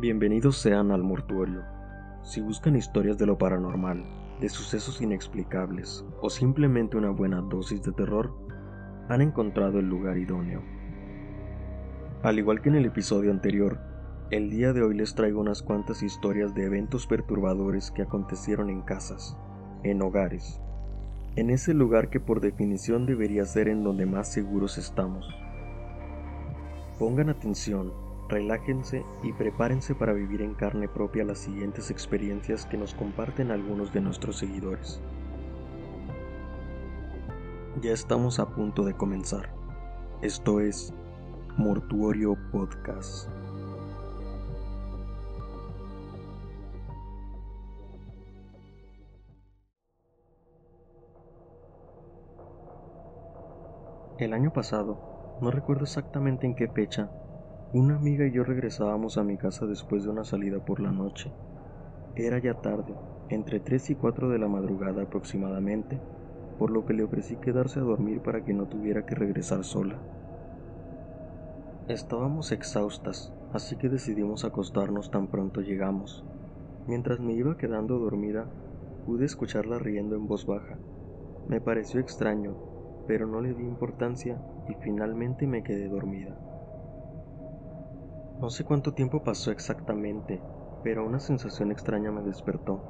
Bienvenidos sean al mortuorio. Si buscan historias de lo paranormal, de sucesos inexplicables o simplemente una buena dosis de terror, han encontrado el lugar idóneo. Al igual que en el episodio anterior, el día de hoy les traigo unas cuantas historias de eventos perturbadores que acontecieron en casas, en hogares, en ese lugar que por definición debería ser en donde más seguros estamos. Pongan atención relájense y prepárense para vivir en carne propia las siguientes experiencias que nos comparten algunos de nuestros seguidores. Ya estamos a punto de comenzar. Esto es Mortuorio Podcast. El año pasado, no recuerdo exactamente en qué fecha, una amiga y yo regresábamos a mi casa después de una salida por la noche. Era ya tarde, entre 3 y 4 de la madrugada aproximadamente, por lo que le ofrecí quedarse a dormir para que no tuviera que regresar sola. Estábamos exhaustas, así que decidimos acostarnos tan pronto llegamos. Mientras me iba quedando dormida, pude escucharla riendo en voz baja. Me pareció extraño, pero no le di importancia y finalmente me quedé dormida. No sé cuánto tiempo pasó exactamente, pero una sensación extraña me despertó.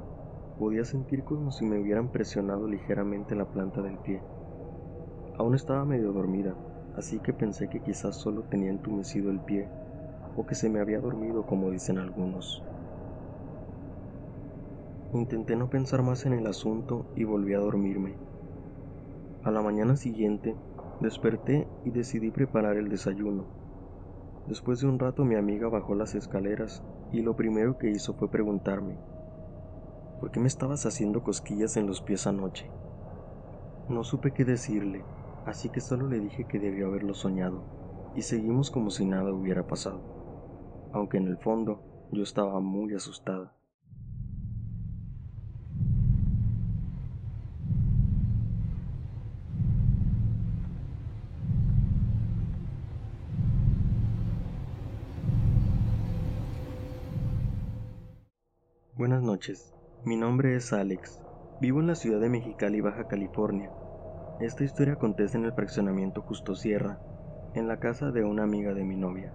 Podía sentir como si me hubieran presionado ligeramente la planta del pie. Aún estaba medio dormida, así que pensé que quizás solo tenía entumecido el pie, o que se me había dormido como dicen algunos. Intenté no pensar más en el asunto y volví a dormirme. A la mañana siguiente, desperté y decidí preparar el desayuno. Después de un rato mi amiga bajó las escaleras y lo primero que hizo fue preguntarme, ¿por qué me estabas haciendo cosquillas en los pies anoche? No supe qué decirle, así que solo le dije que debió haberlo soñado, y seguimos como si nada hubiera pasado, aunque en el fondo yo estaba muy asustada. Mi nombre es Alex. Vivo en la ciudad de Mexicali, Baja California. Esta historia acontece en el fraccionamiento Justo Sierra, en la casa de una amiga de mi novia.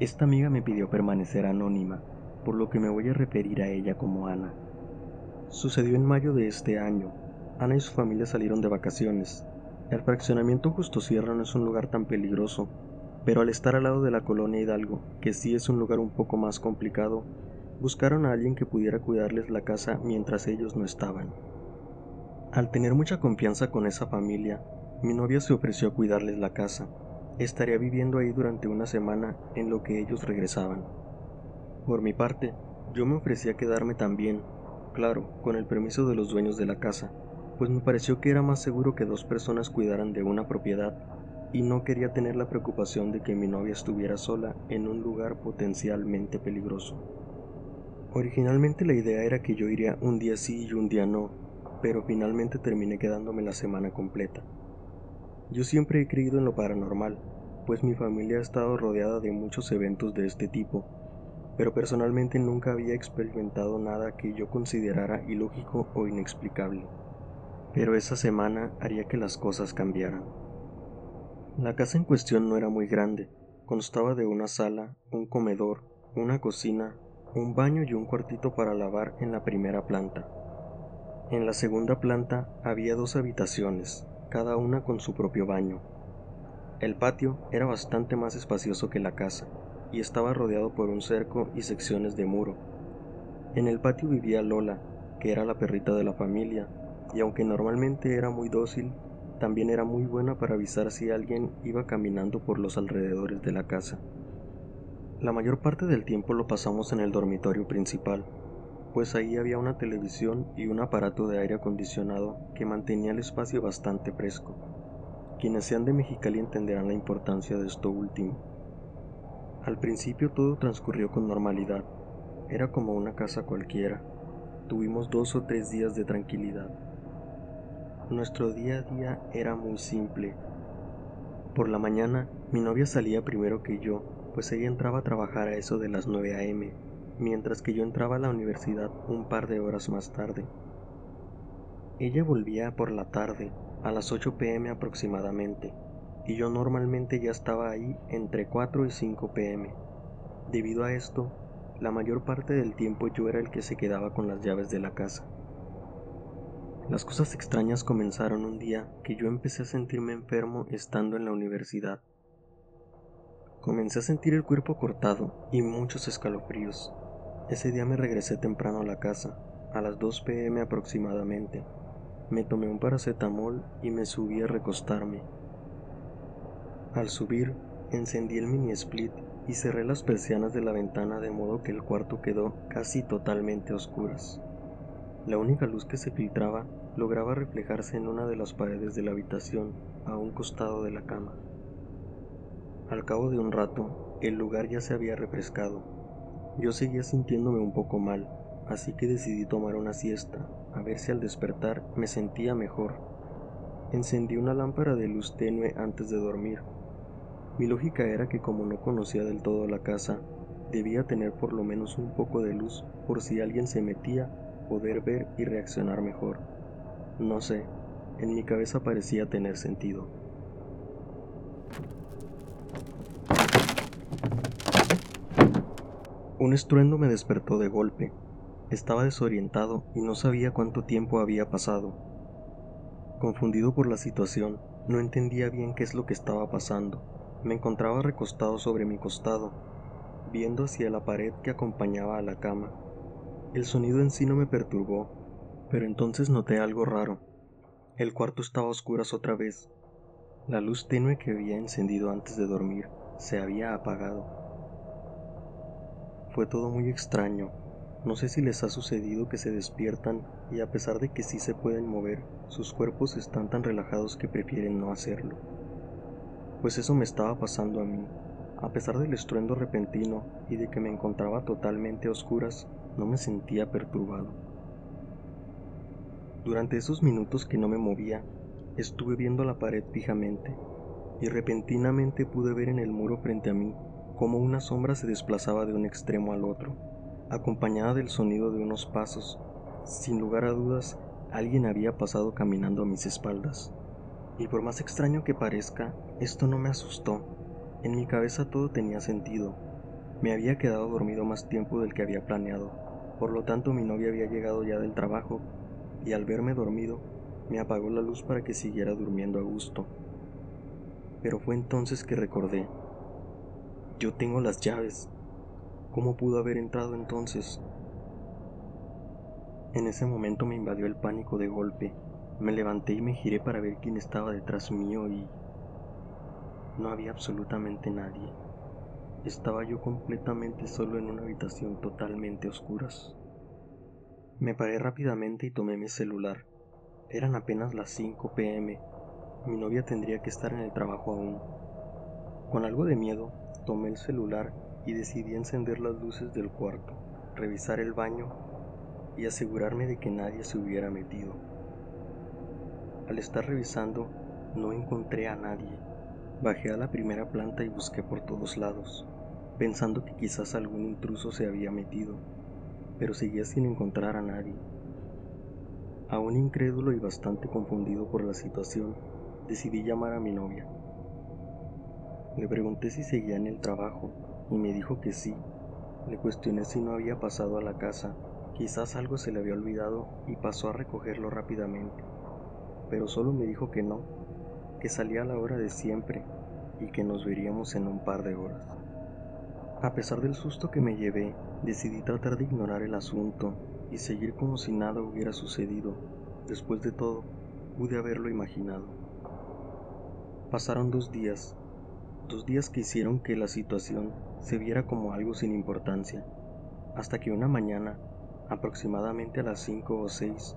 Esta amiga me pidió permanecer anónima, por lo que me voy a referir a ella como Ana. Sucedió en mayo de este año. Ana y su familia salieron de vacaciones. El fraccionamiento Justo Sierra no es un lugar tan peligroso, pero al estar al lado de la colonia Hidalgo, que sí es un lugar un poco más complicado, buscaron a alguien que pudiera cuidarles la casa mientras ellos no estaban. Al tener mucha confianza con esa familia, mi novia se ofreció a cuidarles la casa. Estaría viviendo ahí durante una semana en lo que ellos regresaban. Por mi parte, yo me ofrecí a quedarme también, claro, con el permiso de los dueños de la casa, pues me pareció que era más seguro que dos personas cuidaran de una propiedad y no quería tener la preocupación de que mi novia estuviera sola en un lugar potencialmente peligroso. Originalmente la idea era que yo iría un día sí y un día no, pero finalmente terminé quedándome la semana completa. Yo siempre he creído en lo paranormal, pues mi familia ha estado rodeada de muchos eventos de este tipo, pero personalmente nunca había experimentado nada que yo considerara ilógico o inexplicable. Pero esa semana haría que las cosas cambiaran. La casa en cuestión no era muy grande, constaba de una sala, un comedor, una cocina, un baño y un cuartito para lavar en la primera planta. En la segunda planta había dos habitaciones, cada una con su propio baño. El patio era bastante más espacioso que la casa y estaba rodeado por un cerco y secciones de muro. En el patio vivía Lola, que era la perrita de la familia, y aunque normalmente era muy dócil, también era muy buena para avisar si alguien iba caminando por los alrededores de la casa. La mayor parte del tiempo lo pasamos en el dormitorio principal, pues ahí había una televisión y un aparato de aire acondicionado que mantenía el espacio bastante fresco. Quienes sean de Mexicali entenderán la importancia de esto último. Al principio todo transcurrió con normalidad, era como una casa cualquiera. Tuvimos dos o tres días de tranquilidad. Nuestro día a día era muy simple. Por la mañana mi novia salía primero que yo pues ella entraba a trabajar a eso de las 9 a.m., mientras que yo entraba a la universidad un par de horas más tarde. Ella volvía por la tarde, a las 8 pm aproximadamente, y yo normalmente ya estaba ahí entre 4 y 5 pm. Debido a esto, la mayor parte del tiempo yo era el que se quedaba con las llaves de la casa. Las cosas extrañas comenzaron un día que yo empecé a sentirme enfermo estando en la universidad. Comencé a sentir el cuerpo cortado y muchos escalofríos. Ese día me regresé temprano a la casa, a las 2 pm aproximadamente. Me tomé un paracetamol y me subí a recostarme. Al subir, encendí el mini split y cerré las persianas de la ventana de modo que el cuarto quedó casi totalmente a oscuras. La única luz que se filtraba lograba reflejarse en una de las paredes de la habitación a un costado de la cama. Al cabo de un rato, el lugar ya se había refrescado. Yo seguía sintiéndome un poco mal, así que decidí tomar una siesta, a ver si al despertar me sentía mejor. Encendí una lámpara de luz tenue antes de dormir mi lógica era que como no conocía del todo la casa, debía tener por lo menos un poco de luz por si alguien se metía, poder ver y reaccionar mejor. No sé, en mi cabeza parecía tener sentido. Un estruendo me despertó de golpe. Estaba desorientado y no sabía cuánto tiempo había pasado. Confundido por la situación, no entendía bien qué es lo que estaba pasando me encontraba recostado sobre mi costado, viendo hacia la pared que acompañaba a la cama. El sonido en sí no me perturbó, pero entonces noté algo raro. El cuarto estaba a oscuras otra vez. La luz tenue que había encendido antes de dormir se había apagado. Fue todo muy extraño. No sé si les ha sucedido que se despiertan y a pesar de que sí se pueden mover, sus cuerpos están tan relajados que prefieren no hacerlo pues eso me estaba pasando a mí. A pesar del estruendo repentino y de que me encontraba totalmente a oscuras, no me sentía perturbado. Durante esos minutos que no me movía, estuve viendo la pared fijamente, y repentinamente pude ver en el muro frente a mí cómo una sombra se desplazaba de un extremo al otro, acompañada del sonido de unos pasos. Sin lugar a dudas, alguien había pasado caminando a mis espaldas. Y por más extraño que parezca, esto no me asustó. En mi cabeza todo tenía sentido. Me había quedado dormido más tiempo del que había planeado. Por lo tanto, mi novia había llegado ya del trabajo y al verme dormido, me apagó la luz para que siguiera durmiendo a gusto. Pero fue entonces que recordé. Yo tengo las llaves. ¿Cómo pudo haber entrado entonces? En ese momento me invadió el pánico de golpe. Me levanté y me giré para ver quién estaba detrás mío y no había absolutamente nadie. Estaba yo completamente solo en una habitación totalmente oscuras. Me paré rápidamente y tomé mi celular. Eran apenas las 5 pm. Mi novia tendría que estar en el trabajo aún. Con algo de miedo, tomé el celular y decidí encender las luces del cuarto, revisar el baño y asegurarme de que nadie se hubiera metido. Al estar revisando, no encontré a nadie. Bajé a la primera planta y busqué por todos lados, pensando que quizás algún intruso se había metido, pero seguía sin encontrar a nadie. Aún incrédulo y bastante confundido por la situación, decidí llamar a mi novia. Le pregunté si seguía en el trabajo y me dijo que sí. Le cuestioné si no había pasado a la casa, quizás algo se le había olvidado y pasó a recogerlo rápidamente pero solo me dijo que no, que salía a la hora de siempre y que nos veríamos en un par de horas. A pesar del susto que me llevé, decidí tratar de ignorar el asunto y seguir como si nada hubiera sucedido. Después de todo, pude haberlo imaginado. Pasaron dos días, dos días que hicieron que la situación se viera como algo sin importancia, hasta que una mañana, aproximadamente a las cinco o seis,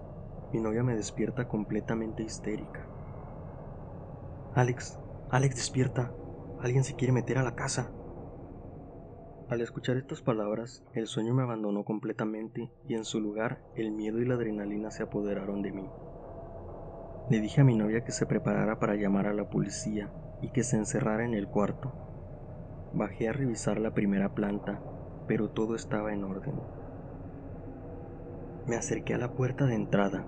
mi novia me despierta completamente histérica. Alex, Alex despierta. Alguien se quiere meter a la casa. Al escuchar estas palabras, el sueño me abandonó completamente y en su lugar el miedo y la adrenalina se apoderaron de mí. Le dije a mi novia que se preparara para llamar a la policía y que se encerrara en el cuarto. bajé a revisar la primera planta, pero todo estaba en orden. Me acerqué a la puerta de entrada.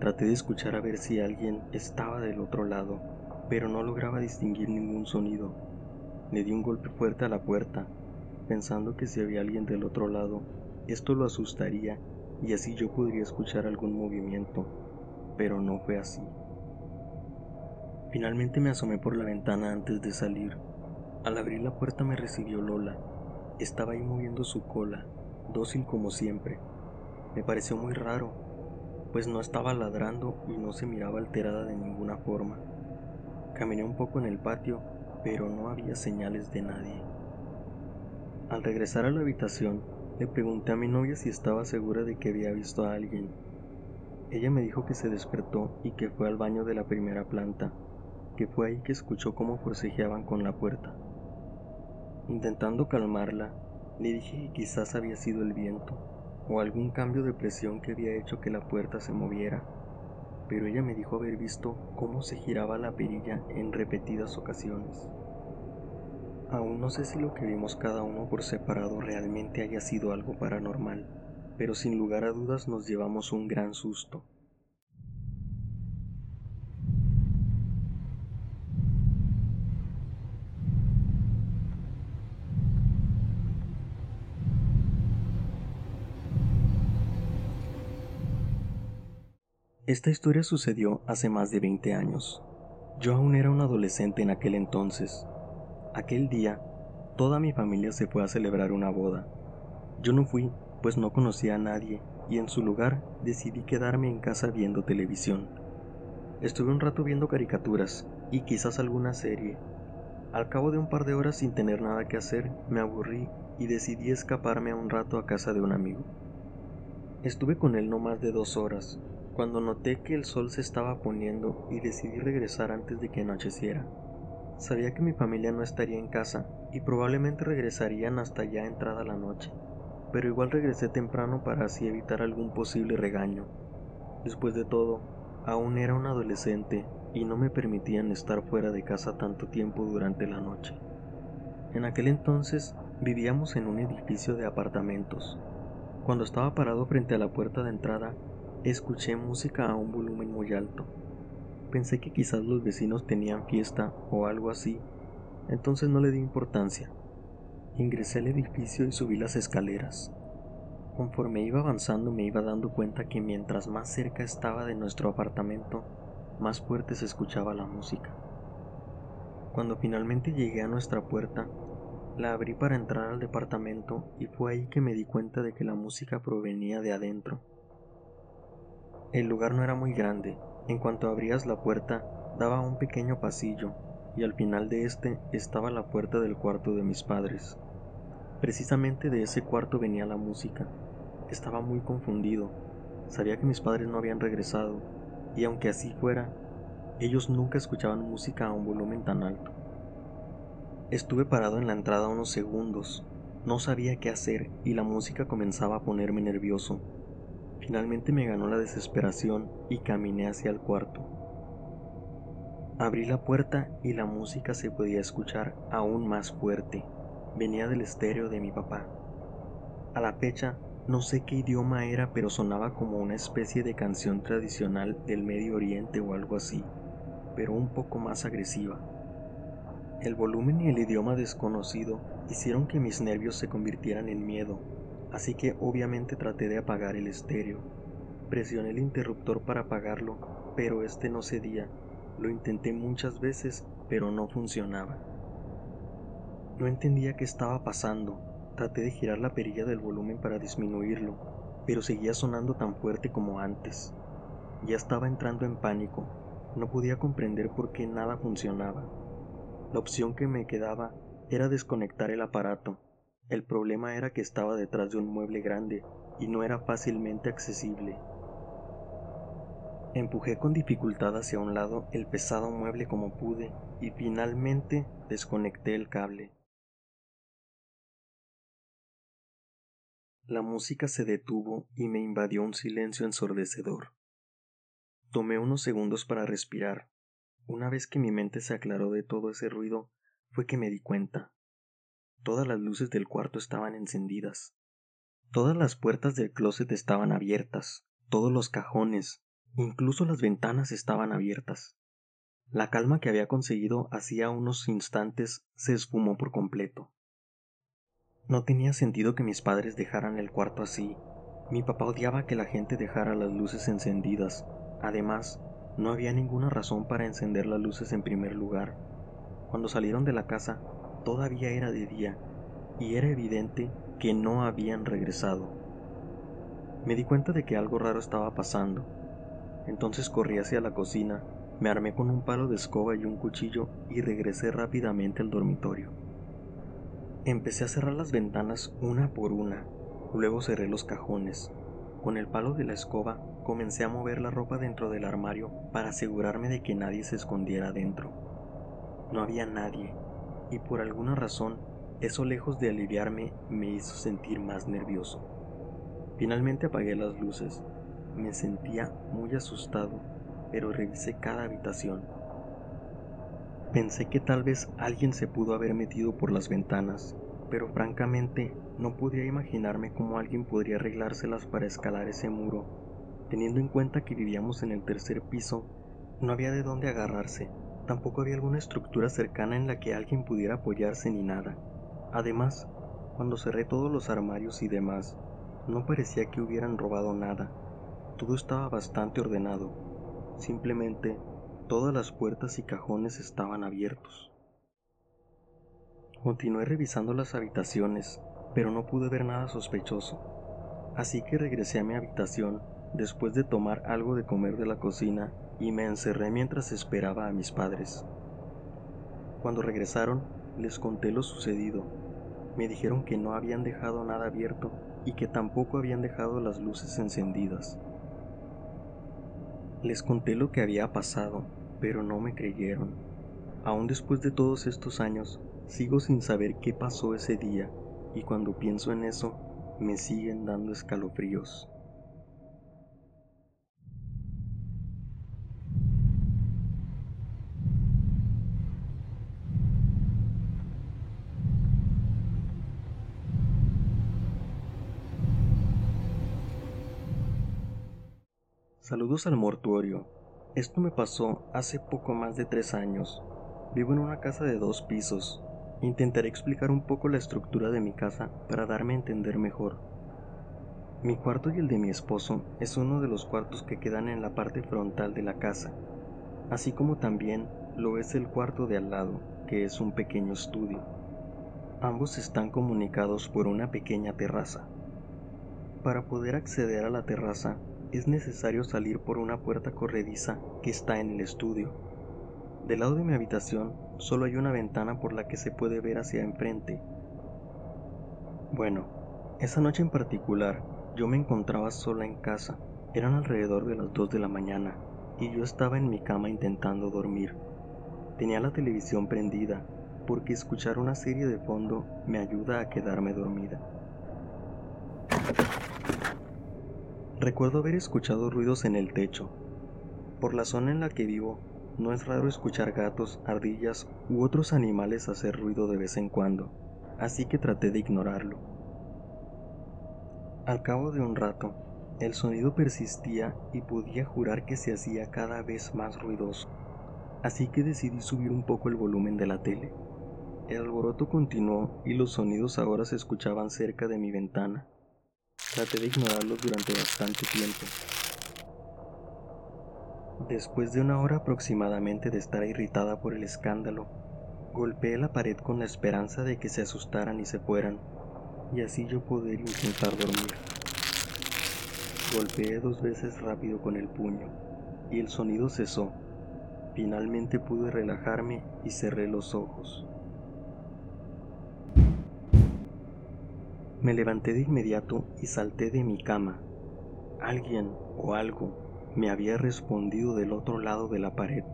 Traté de escuchar a ver si alguien estaba del otro lado, pero no lograba distinguir ningún sonido. Le di un golpe fuerte a la puerta, pensando que si había alguien del otro lado, esto lo asustaría y así yo podría escuchar algún movimiento, pero no fue así. Finalmente me asomé por la ventana antes de salir. Al abrir la puerta me recibió Lola. Estaba ahí moviendo su cola, dócil como siempre, me pareció muy raro, pues no estaba ladrando y no se miraba alterada de ninguna forma. Caminé un poco en el patio, pero no había señales de nadie. Al regresar a la habitación, le pregunté a mi novia si estaba segura de que había visto a alguien. Ella me dijo que se despertó y que fue al baño de la primera planta, que fue ahí que escuchó cómo forcejeaban con la puerta. Intentando calmarla, le dije que quizás había sido el viento, o algún cambio de presión que había hecho que la puerta se moviera, pero ella me dijo haber visto cómo se giraba la perilla en repetidas ocasiones. Aún no sé si lo que vimos cada uno por separado realmente haya sido algo paranormal, pero sin lugar a dudas nos llevamos un gran susto. Esta historia sucedió hace más de 20 años. Yo aún era un adolescente en aquel entonces. Aquel día, toda mi familia se fue a celebrar una boda. Yo no fui, pues no conocía a nadie, y en su lugar decidí quedarme en casa viendo televisión. Estuve un rato viendo caricaturas y quizás alguna serie. Al cabo de un par de horas sin tener nada que hacer, me aburrí y decidí escaparme a un rato a casa de un amigo. Estuve con él no más de dos horas, cuando noté que el sol se estaba poniendo y decidí regresar antes de que anocheciera. Sabía que mi familia no estaría en casa y probablemente regresarían hasta ya entrada la noche, pero igual regresé temprano para así evitar algún posible regaño. Después de todo, aún era un adolescente y no me permitían estar fuera de casa tanto tiempo durante la noche. En aquel entonces vivíamos en un edificio de apartamentos. Cuando estaba parado frente a la puerta de entrada, Escuché música a un volumen muy alto. Pensé que quizás los vecinos tenían fiesta o algo así, entonces no le di importancia. Ingresé al edificio y subí las escaleras. Conforme iba avanzando me iba dando cuenta que mientras más cerca estaba de nuestro apartamento, más fuerte se escuchaba la música. Cuando finalmente llegué a nuestra puerta, la abrí para entrar al departamento y fue ahí que me di cuenta de que la música provenía de adentro. El lugar no era muy grande. En cuanto abrías la puerta, daba un pequeño pasillo, y al final de este estaba la puerta del cuarto de mis padres. Precisamente de ese cuarto venía la música. Estaba muy confundido. Sabía que mis padres no habían regresado, y aunque así fuera, ellos nunca escuchaban música a un volumen tan alto. Estuve parado en la entrada unos segundos. No sabía qué hacer y la música comenzaba a ponerme nervioso. Finalmente me ganó la desesperación y caminé hacia el cuarto. Abrí la puerta y la música se podía escuchar aún más fuerte. Venía del estéreo de mi papá. A la fecha no sé qué idioma era, pero sonaba como una especie de canción tradicional del Medio Oriente o algo así, pero un poco más agresiva. El volumen y el idioma desconocido hicieron que mis nervios se convirtieran en miedo así que obviamente traté de apagar el estéreo. Presioné el interruptor para apagarlo, pero este no cedía. Lo intenté muchas veces, pero no funcionaba. No entendía qué estaba pasando. Traté de girar la perilla del volumen para disminuirlo, pero seguía sonando tan fuerte como antes. Ya estaba entrando en pánico. No podía comprender por qué nada funcionaba. La opción que me quedaba era desconectar el aparato, el problema era que estaba detrás de un mueble grande y no era fácilmente accesible. Empujé con dificultad hacia un lado el pesado mueble como pude y finalmente desconecté el cable. La música se detuvo y me invadió un silencio ensordecedor. Tomé unos segundos para respirar. Una vez que mi mente se aclaró de todo ese ruido, fue que me di cuenta. Todas las luces del cuarto estaban encendidas. Todas las puertas del closet estaban abiertas, todos los cajones, incluso las ventanas estaban abiertas. La calma que había conseguido hacía unos instantes se esfumó por completo. No tenía sentido que mis padres dejaran el cuarto así. Mi papá odiaba que la gente dejara las luces encendidas. Además, no había ninguna razón para encender las luces en primer lugar. Cuando salieron de la casa, todavía era de día, y era evidente que no habían regresado. Me di cuenta de que algo raro estaba pasando. Entonces corrí hacia la cocina, me armé con un palo de escoba y un cuchillo y regresé rápidamente al dormitorio. Empecé a cerrar las ventanas una por una, luego cerré los cajones. Con el palo de la escoba comencé a mover la ropa dentro del armario para asegurarme de que nadie se escondiera dentro. No había nadie, y por alguna razón eso lejos de aliviarme me hizo sentir más nervioso. Finalmente apagué las luces. Me sentía muy asustado, pero revisé cada habitación. Pensé que tal vez alguien se pudo haber metido por las ventanas, pero francamente no podía imaginarme cómo alguien podría arreglárselas para escalar ese muro. Teniendo en cuenta que vivíamos en el tercer piso, no había de dónde agarrarse, tampoco había alguna estructura cercana en la que alguien pudiera apoyarse ni nada. Además, cuando cerré todos los armarios y demás, no parecía que hubieran robado nada. Todo estaba bastante ordenado. Simplemente, todas las puertas y cajones estaban abiertos. Continué revisando las habitaciones, pero no pude ver nada sospechoso. Así que regresé a mi habitación después de tomar algo de comer de la cocina y me encerré mientras esperaba a mis padres. Cuando regresaron, les conté lo sucedido. Me dijeron que no habían dejado nada abierto y que tampoco habían dejado las luces encendidas. Les conté lo que había pasado, pero no me creyeron. Aún después de todos estos años, sigo sin saber qué pasó ese día y cuando pienso en eso, me siguen dando escalofríos. Saludos al mortuorio. Esto me pasó hace poco más de tres años. Vivo en una casa de dos pisos. Intentaré explicar un poco la estructura de mi casa para darme a entender mejor. Mi cuarto y el de mi esposo es uno de los cuartos que quedan en la parte frontal de la casa, así como también lo es el cuarto de al lado, que es un pequeño estudio. Ambos están comunicados por una pequeña terraza. Para poder acceder a la terraza es necesario salir por una puerta corrediza que está en el estudio. Del lado de mi habitación solo hay una ventana por la que se puede ver hacia enfrente. Bueno, esa noche en particular yo me encontraba sola en casa. Eran alrededor de las 2 de la mañana y yo estaba en mi cama intentando dormir. Tenía la televisión prendida porque escuchar una serie de fondo me ayuda a quedarme dormida. Recuerdo haber escuchado ruidos en el techo. Por la zona en la que vivo, no es raro escuchar gatos, ardillas u otros animales hacer ruido de vez en cuando, así que traté de ignorarlo. Al cabo de un rato, el sonido persistía y podía jurar que se hacía cada vez más ruidoso, así que decidí subir un poco el volumen de la tele. El alboroto continuó y los sonidos ahora se escuchaban cerca de mi ventana. Traté de ignorarlos durante bastante tiempo. Después de una hora aproximadamente de estar irritada por el escándalo, golpeé la pared con la esperanza de que se asustaran y se fueran, y así yo poder intentar dormir. Golpeé dos veces rápido con el puño, y el sonido cesó. Finalmente pude relajarme y cerré los ojos. Me levanté de inmediato y salté de mi cama. Alguien o algo me había respondido del otro lado de la pared,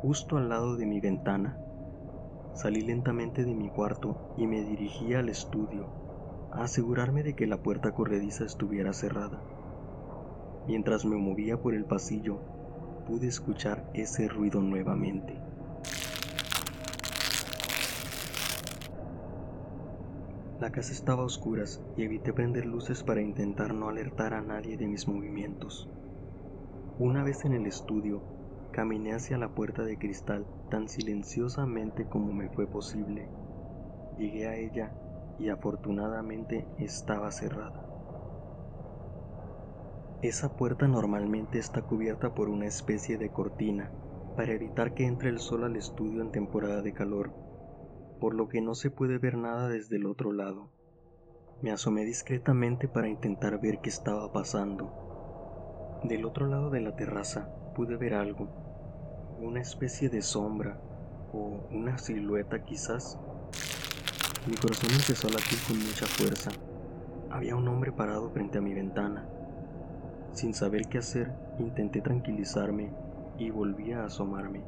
justo al lado de mi ventana. Salí lentamente de mi cuarto y me dirigí al estudio, a asegurarme de que la puerta corrediza estuviera cerrada. Mientras me movía por el pasillo, pude escuchar ese ruido nuevamente. La casa estaba a oscuras y evité prender luces para intentar no alertar a nadie de mis movimientos. Una vez en el estudio, caminé hacia la puerta de cristal tan silenciosamente como me fue posible. Llegué a ella y afortunadamente estaba cerrada. Esa puerta normalmente está cubierta por una especie de cortina para evitar que entre el sol al estudio en temporada de calor por lo que no se puede ver nada desde el otro lado. Me asomé discretamente para intentar ver qué estaba pasando. Del otro lado de la terraza pude ver algo, una especie de sombra o una silueta quizás. Mi corazón empezó a latir con mucha fuerza. Había un hombre parado frente a mi ventana. Sin saber qué hacer, intenté tranquilizarme y volví a asomarme.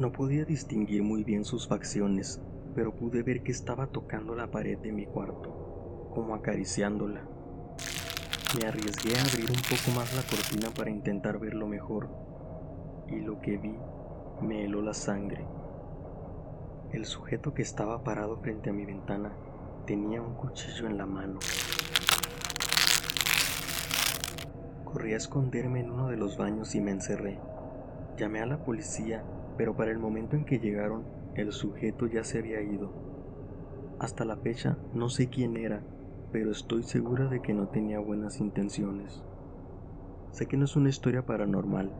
No podía distinguir muy bien sus facciones, pero pude ver que estaba tocando la pared de mi cuarto, como acariciándola. Me arriesgué a abrir un poco más la cortina para intentar verlo mejor, y lo que vi me heló la sangre. El sujeto que estaba parado frente a mi ventana tenía un cuchillo en la mano. Corrí a esconderme en uno de los baños y me encerré. Llamé a la policía pero para el momento en que llegaron, el sujeto ya se había ido. Hasta la fecha no sé quién era, pero estoy segura de que no tenía buenas intenciones. Sé que no es una historia paranormal,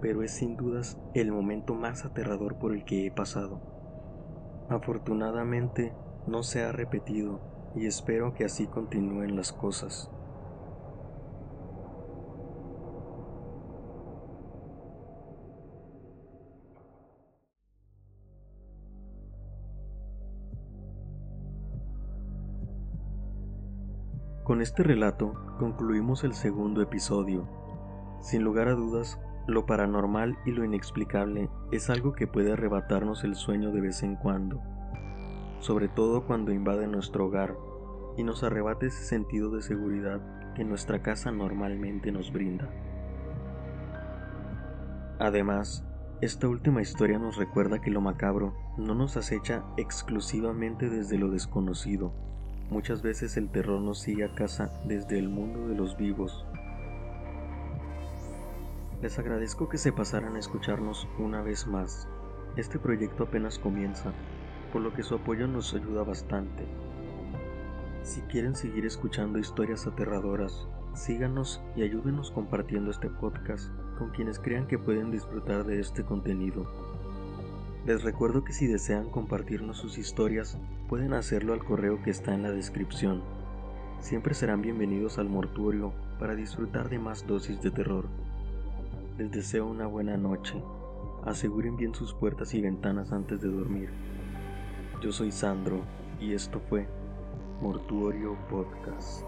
pero es sin dudas el momento más aterrador por el que he pasado. Afortunadamente no se ha repetido y espero que así continúen las cosas. Con este relato concluimos el segundo episodio. Sin lugar a dudas, lo paranormal y lo inexplicable es algo que puede arrebatarnos el sueño de vez en cuando, sobre todo cuando invade nuestro hogar y nos arrebate ese sentido de seguridad que nuestra casa normalmente nos brinda. Además, esta última historia nos recuerda que lo macabro no nos acecha exclusivamente desde lo desconocido, Muchas veces el terror nos sigue a casa desde el mundo de los vivos. Les agradezco que se pasaran a escucharnos una vez más. Este proyecto apenas comienza, por lo que su apoyo nos ayuda bastante. Si quieren seguir escuchando historias aterradoras, síganos y ayúdenos compartiendo este podcast con quienes crean que pueden disfrutar de este contenido. Les recuerdo que si desean compartirnos sus historias, pueden hacerlo al correo que está en la descripción. Siempre serán bienvenidos al mortuorio para disfrutar de más dosis de terror. Les deseo una buena noche. Aseguren bien sus puertas y ventanas antes de dormir. Yo soy Sandro y esto fue Mortuorio Podcast.